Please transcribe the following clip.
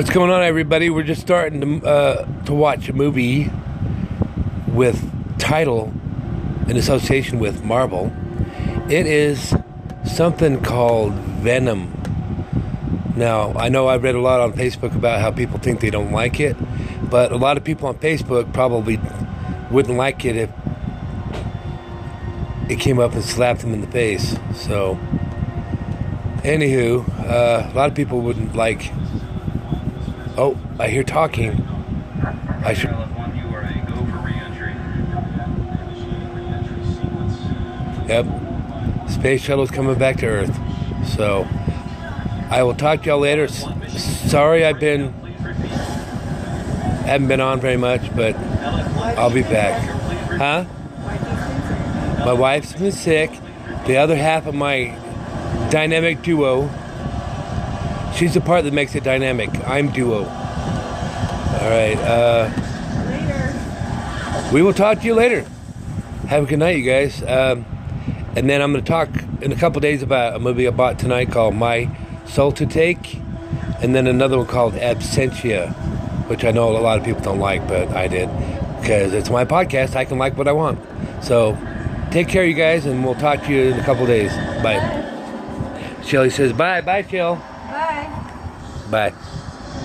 What's going on, everybody? We're just starting to uh, to watch a movie with title in association with Marvel. It is something called Venom. Now, I know I've read a lot on Facebook about how people think they don't like it, but a lot of people on Facebook probably wouldn't like it if it came up and slapped them in the face. So, anywho, uh, a lot of people wouldn't like. Oh, I hear talking. I should. Yep. Space shuttle's coming back to Earth. So, I will talk to y'all later. S- sorry I've been. Haven't been on very much, but I'll be back. Huh? My wife's been sick. The other half of my dynamic duo. She's the part that makes it dynamic. I'm duo. All right. Uh, Later. we will talk to you later. Have a good night, you guys. Um, and then I'm going to talk in a couple days about a movie I bought tonight called My Soul to Take, and then another one called Absentia, which I know a lot of people don't like, but I did because it's my podcast. I can like what I want. So take care, you guys, and we'll talk to you in a couple days. Bye. Shelly says bye. Bye, Jill. Bye. Bye.